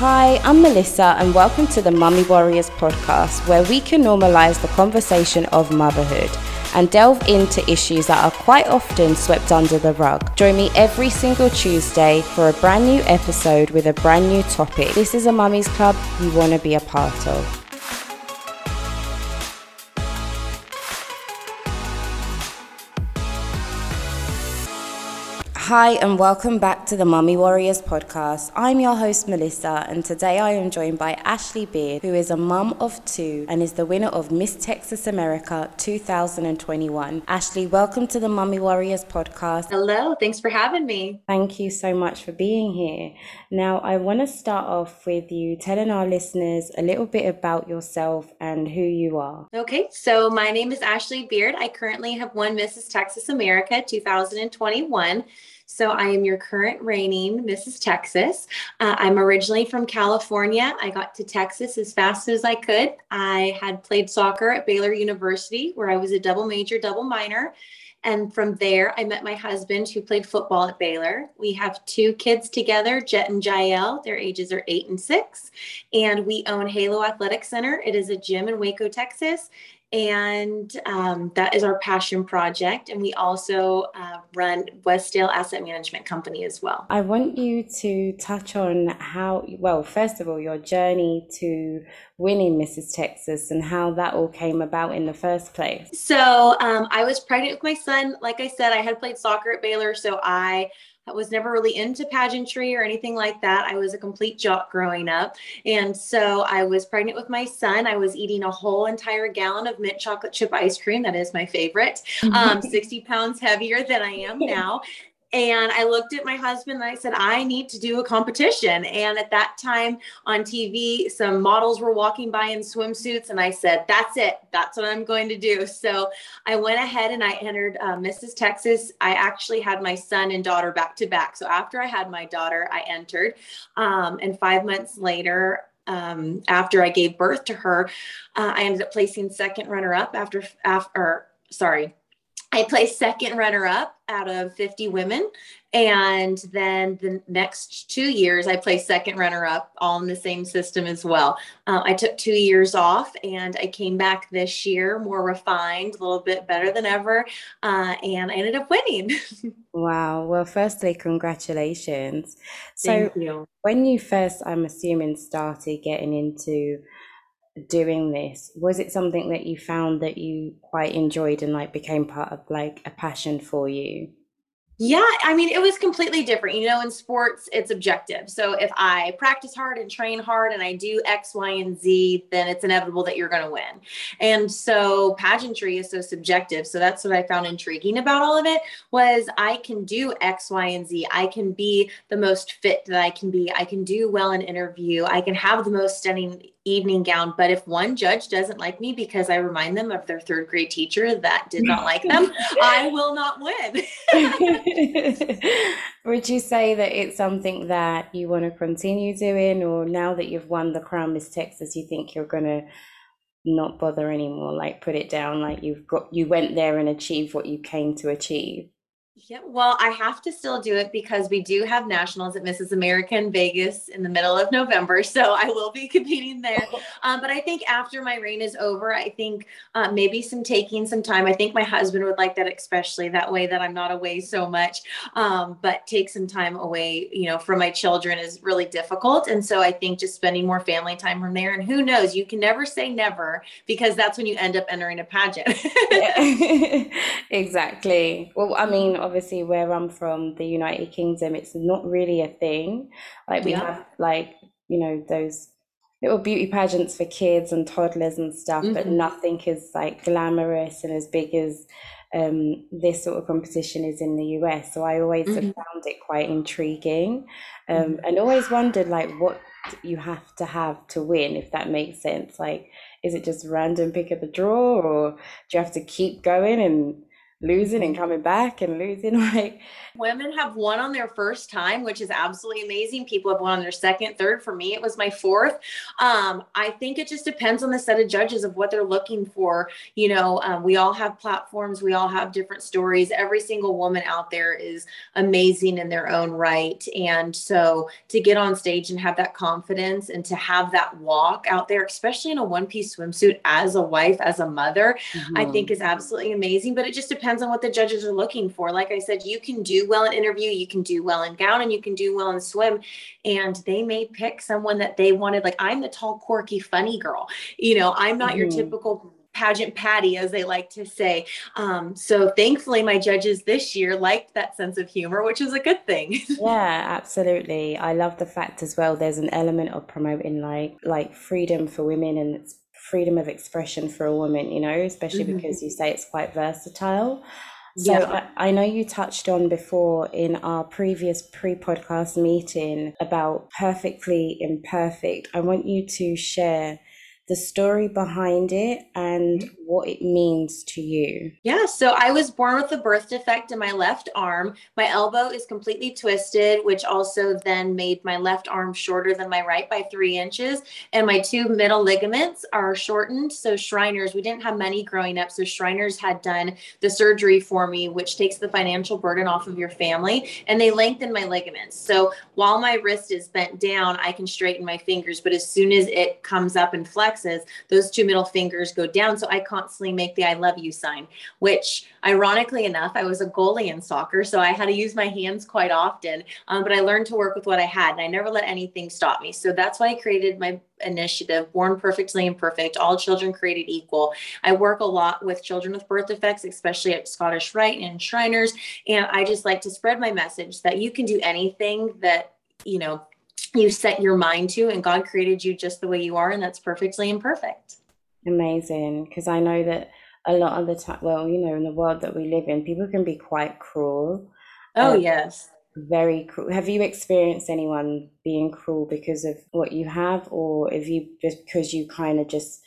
Hi, I'm Melissa, and welcome to the Mummy Warriors podcast, where we can normalize the conversation of motherhood and delve into issues that are quite often swept under the rug. Join me every single Tuesday for a brand new episode with a brand new topic. This is a Mummy's Club you want to be a part of. Hi, and welcome back to the Mummy Warriors podcast. I'm your host, Melissa, and today I am joined by Ashley Beard, who is a mum of two and is the winner of Miss Texas America 2021. Ashley, welcome to the Mummy Warriors podcast. Hello, thanks for having me. Thank you so much for being here. Now, I want to start off with you telling our listeners a little bit about yourself and who you are. Okay, so my name is Ashley Beard. I currently have won Mrs. Texas America 2021. So I am your current reigning Mrs. Texas. Uh, I'm originally from California. I got to Texas as fast as I could. I had played soccer at Baylor University, where I was a double major, double minor. And from there, I met my husband who played football at Baylor. We have two kids together, Jet and Jael. Their ages are eight and six. And we own Halo Athletic Center. It is a gym in Waco, Texas and um, that is our passion project. And we also uh, run Westdale Asset Management Company as well. I want you to touch on how, well, first of all, your journey to winning Mrs. Texas and how that all came about in the first place. So um, I was pregnant with my son. Like I said, I had played soccer at Baylor, so I I was never really into pageantry or anything like that. I was a complete jock growing up. And so I was pregnant with my son. I was eating a whole entire gallon of mint chocolate chip ice cream. That is my favorite. Um, 60 pounds heavier than I am now. And I looked at my husband and I said, I need to do a competition. And at that time on TV, some models were walking by in swimsuits. And I said, That's it. That's what I'm going to do. So I went ahead and I entered uh, Mrs. Texas. I actually had my son and daughter back to back. So after I had my daughter, I entered. Um, and five months later, um, after I gave birth to her, uh, I ended up placing second runner up after, after, sorry, I placed second runner up out of 50 women. And then the next two years, I placed second runner up, all in the same system as well. Uh, I took two years off and I came back this year more refined, a little bit better than ever. Uh, and I ended up winning. wow. Well, firstly, congratulations. So, you. when you first, I'm assuming, started getting into doing this? Was it something that you found that you quite enjoyed and like became part of like a passion for you yeah, I mean, it was completely different. You know, in sports, it's objective. So if I practice hard and train hard and I do X, Y, and Z, then it's inevitable that you're going to win. And so pageantry is so subjective. So that's what I found intriguing about all of it was I can do X, Y, and Z. I can be the most fit that I can be. I can do well in interview. I can have the most stunning evening gown. But if one judge doesn't like me because I remind them of their third grade teacher that did not like them, I will not win. Would you say that it's something that you want to continue doing, or now that you've won the Crown Miss Texas, you think you're going to not bother anymore? Like put it down, like you've got, you went there and achieved what you came to achieve? Yeah, well, I have to still do it because we do have nationals at Mrs. America in Vegas in the middle of November. So I will be competing there. Um, but I think after my reign is over, I think uh, maybe some taking some time. I think my husband would like that, especially that way that I'm not away so much. Um, but take some time away, you know, from my children is really difficult. And so I think just spending more family time from there. And who knows, you can never say never because that's when you end up entering a pageant. exactly. Well, I mean, obviously where I'm from, the United Kingdom, it's not really a thing. Like we yeah. have like, you know, those little beauty pageants for kids and toddlers and stuff, mm-hmm. but nothing is like glamorous and as big as um, this sort of competition is in the US. So I always mm-hmm. have found it quite intriguing um, mm-hmm. and always wondered like what you have to have to win, if that makes sense. Like, is it just random pick of the draw or do you have to keep going and losing and coming back and losing like women have won on their first time which is absolutely amazing. People have won on their second third. For me it was my fourth. Um, i think it just depends on the set of judges of what they're looking for. You know um, we all have platforms. We all have different stories. Every single woman out there is amazing in their own right. And so to get on stage and have that confidence and to have that walk out there especially in a one piece swimsuit as a wife as a mother mm-hmm. i think is absolutely amazing. But it just depends depends on what the judges are looking for. Like I said, you can do well in interview, you can do well in gown, and you can do well in swim. And they may pick someone that they wanted. Like I'm the tall, quirky, funny girl. You know, I'm not mm-hmm. your typical pageant patty, as they like to say. Um, so thankfully, my judges this year liked that sense of humor, which is a good thing. yeah, absolutely. I love the fact as well. There's an element of promoting like like freedom for women and it's freedom of expression for a woman, you know, especially mm-hmm. because you say it's quite versatile. So yeah. I, I know you touched on before in our previous pre-podcast meeting about perfectly imperfect. I want you to share the story behind it and mm-hmm. what it means to you. Yeah, so I was born with a birth defect in my left arm. My elbow is completely twisted, which also then made my left arm shorter than my right by three inches. And my two middle ligaments are shortened. So, Shriners, we didn't have money growing up. So, Shriners had done the surgery for me, which takes the financial burden off of your family. And they lengthened my ligaments. So, while my wrist is bent down, I can straighten my fingers. But as soon as it comes up and flexes, those two middle fingers go down. So I constantly make the I love you sign, which ironically enough, I was a goalie in soccer. So I had to use my hands quite often. Um, but I learned to work with what I had and I never let anything stop me. So that's why I created my initiative, Born Perfectly Imperfect, All Children Created Equal. I work a lot with children with birth defects, especially at Scottish Rite and Shriners. And I just like to spread my message that you can do anything that, you know, you set your mind to and God created you just the way you are and that's perfectly imperfect. Amazing because I know that a lot of the time well you know in the world that we live in people can be quite cruel. Oh um, yes. Very cruel. Have you experienced anyone being cruel because of what you have or if you just because you kind of just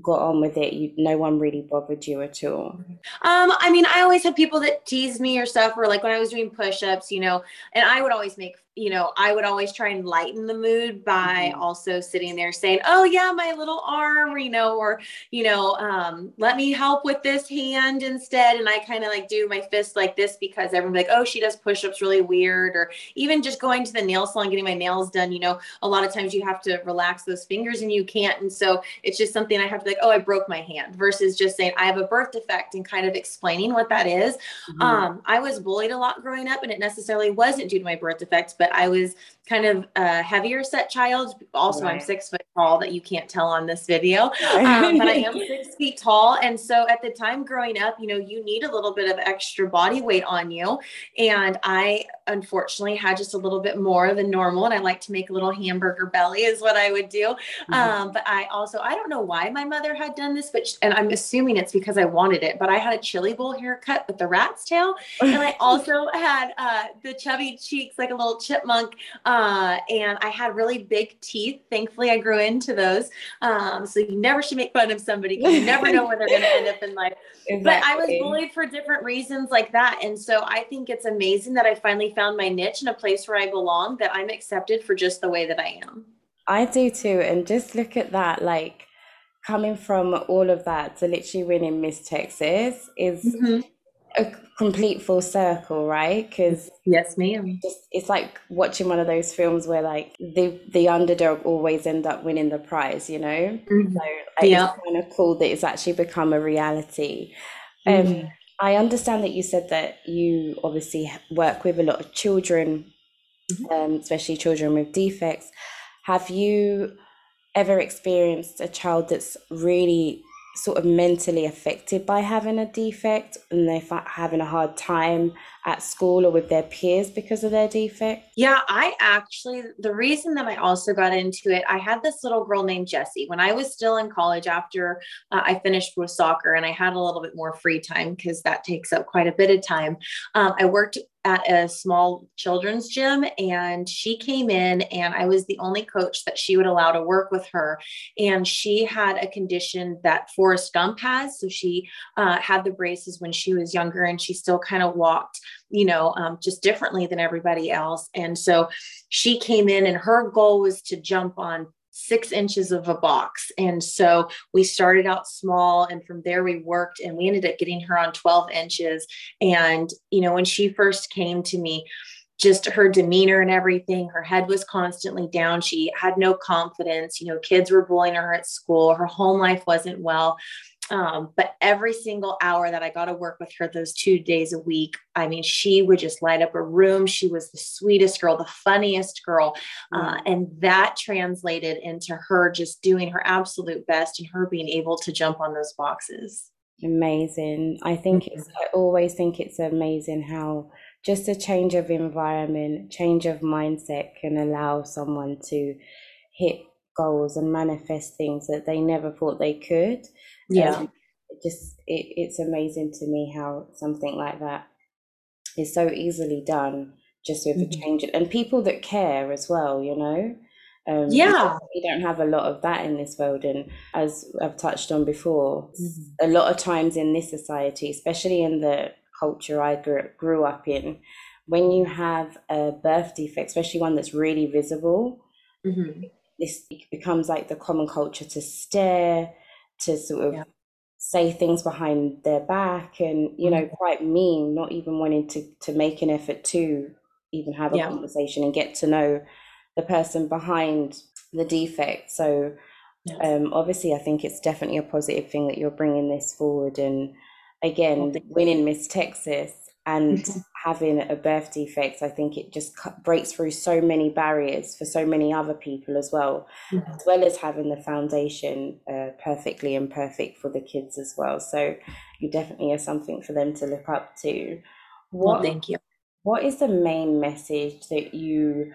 got on with it you no one really bothered you at all um i mean i always had people that teased me or stuff or like when i was doing push-ups you know and i would always make you know, I would always try and lighten the mood by mm-hmm. also sitting there saying, "Oh yeah, my little arm," you know, or you know, um, let me help with this hand instead. And I kind of like do my fist like this because everyone's like, "Oh, she does push-ups really weird," or even just going to the nail salon getting my nails done. You know, a lot of times you have to relax those fingers and you can't, and so it's just something I have to like, "Oh, I broke my hand," versus just saying I have a birth defect and kind of explaining what that is. Mm-hmm. Um, I was bullied a lot growing up, and it necessarily wasn't due to my birth defect but I was kind of a heavier set child. Also, right. I'm six foot tall that you can't tell on this video, um, but I am six feet tall. And so at the time growing up, you know, you need a little bit of extra body weight on you. And I unfortunately had just a little bit more than normal. And I like to make a little hamburger belly is what I would do. Mm-hmm. Um, but I also, I don't know why my mother had done this, but, and I'm assuming it's because I wanted it, but I had a chili bowl haircut with the rat's tail. And I also had uh, the chubby cheeks, like a little chipmunk. Uh, and I had really big teeth. Thankfully, I grew into those. Um, so you never should make fun of somebody. You never know where they're going to end up in life. Exactly. But I was bullied for different reasons like that. And so I think it's amazing that I finally found my niche in a place where I belong, that I'm accepted for just the way that I am. I do too. And just look at that, like coming from all of that to literally winning Miss Texas is mm-hmm. A complete full circle, right? Because yes, ma'am. It's like watching one of those films where like the the underdog always end up winning the prize, you know. Mm-hmm. So yeah. it's kind of cool that it's actually become a reality. Um, mm-hmm. I understand that you said that you obviously work with a lot of children, mm-hmm. um, especially children with defects. Have you ever experienced a child that's really sort of mentally affected by having a defect and they're having a hard time at school or with their peers because of their defect? Yeah, I actually, the reason that I also got into it, I had this little girl named Jessie when I was still in college after uh, I finished with soccer and I had a little bit more free time because that takes up quite a bit of time. Um, I worked at a small children's gym and she came in and I was the only coach that she would allow to work with her and she had a condition that Forrest Gump has so she uh, had the braces when she was younger and she still kind of walked you know um, just differently than everybody else and so she came in and her goal was to jump on six inches of a box. And so we started out small and from there we worked and we ended up getting her on 12 inches. And, you know, when she first came to me, just her demeanor and everything, her head was constantly down. She had no confidence. You know, kids were bullying her at school. Her home life wasn't well. Um, but every single hour that I got to work with her those two days a week, I mean, she would just light up a room. She was the sweetest girl, the funniest girl. Uh, and that translated into her just doing her absolute best and her being able to jump on those boxes. Amazing. I think mm-hmm. it's, I always think it's amazing how just a change of environment, change of mindset can allow someone to hit goals and manifest things that they never thought they could. Yeah. Um, it just it, it's amazing to me how something like that is so easily done just with mm-hmm. a change and people that care as well, you know. Um, yeah, we don't have a lot of that in this world, and as I've touched on before, mm-hmm. a lot of times in this society, especially in the culture I grew, grew up in, when you have a birth defect, especially one that's really visible, mm-hmm. This becomes like the common culture to stare, to sort of yeah. say things behind their back and you know mm-hmm. quite mean not even wanting to to make an effort to even have a yeah. conversation and get to know the person behind the defect so yes. um, obviously i think it's definitely a positive thing that you're bringing this forward and again winning miss texas and mm-hmm. Having a birth defect i think it just breaks through so many barriers for so many other people as well mm-hmm. as well as having the foundation uh, perfectly imperfect for the kids as well. So you definitely are something for them to look up to. What well, thank you. what is the main message that you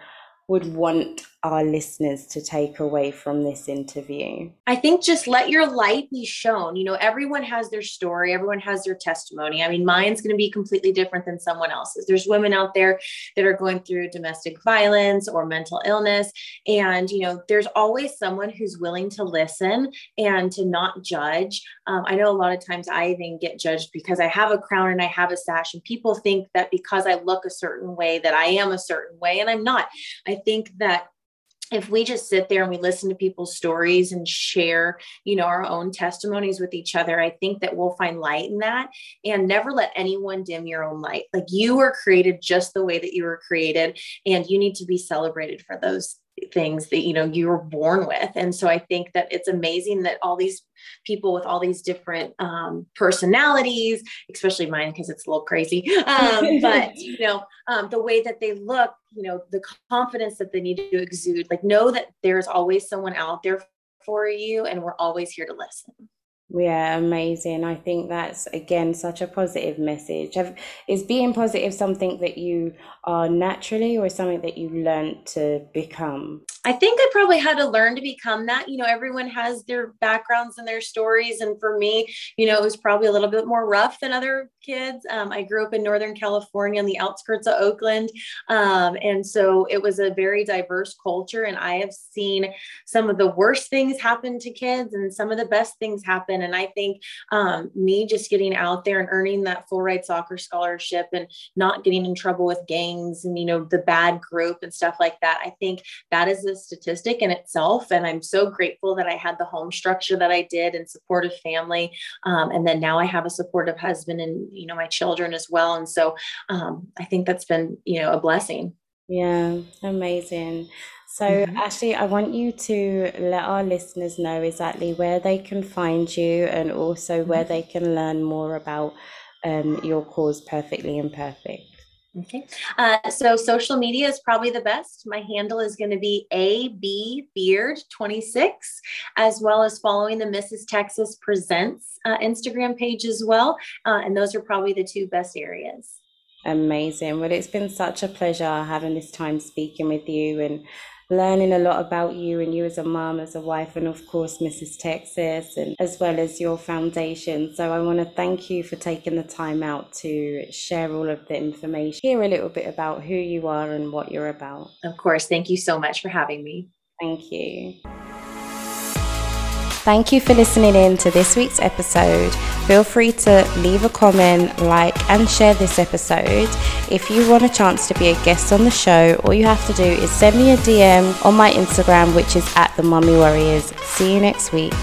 would want our listeners to take away from this interview? I think just let your light be shown. You know, everyone has their story, everyone has their testimony. I mean, mine's going to be completely different than someone else's. There's women out there that are going through domestic violence or mental illness. And, you know, there's always someone who's willing to listen and to not judge. Um, I know a lot of times I even get judged because I have a crown and I have a sash, and people think that because I look a certain way that I am a certain way, and I'm not. I think that if we just sit there and we listen to people's stories and share you know our own testimonies with each other i think that we'll find light in that. And never let anyone dim your own light. Like you were created just the way that you were created and you need to be celebrated for those things that you know you were born with. And so i think that it's amazing that all these people with all these different um, personalities especially mine because it's a little crazy um, but you know um, the way that they look you know the confidence that they need to exude like know that there's always someone out there for you and we're always here to listen yeah, amazing. I think that's again such a positive message. Have, is being positive something that you are naturally or something that you learned to become? I think I probably had to learn to become that. You know, everyone has their backgrounds and their stories. And for me, you know, it was probably a little bit more rough than other kids. Um, I grew up in Northern California on the outskirts of Oakland. Um, and so it was a very diverse culture. And I have seen some of the worst things happen to kids and some of the best things happen. And I think um, me just getting out there and earning that full ride soccer scholarship and not getting in trouble with gangs and, you know, the bad group and stuff like that, I think that is a statistic in itself. And I'm so grateful that I had the home structure that I did and supportive family. Um, and then now I have a supportive husband and, you know, my children as well. And so um, I think that's been, you know, a blessing. Yeah, amazing. So, mm-hmm. Ashley, I want you to let our listeners know exactly where they can find you and also where mm-hmm. they can learn more about um, your cause, Perfectly Imperfect. Okay. Uh, so social media is probably the best. My handle is going to be AB Beard 26, as well as following the Mrs. Texas Presents uh, Instagram page as well. Uh, and those are probably the two best areas. Amazing. Well, it's been such a pleasure having this time speaking with you and learning a lot about you and you as a mom, as a wife, and of course, Mrs. Texas, and as well as your foundation. So I want to thank you for taking the time out to share all of the information, hear a little bit about who you are and what you're about. Of course. Thank you so much for having me. Thank you. Thank you for listening in to this week's episode. Feel free to leave a comment, like, and share this episode. If you want a chance to be a guest on the show, all you have to do is send me a DM on my Instagram, which is at the Mummy Warriors. See you next week.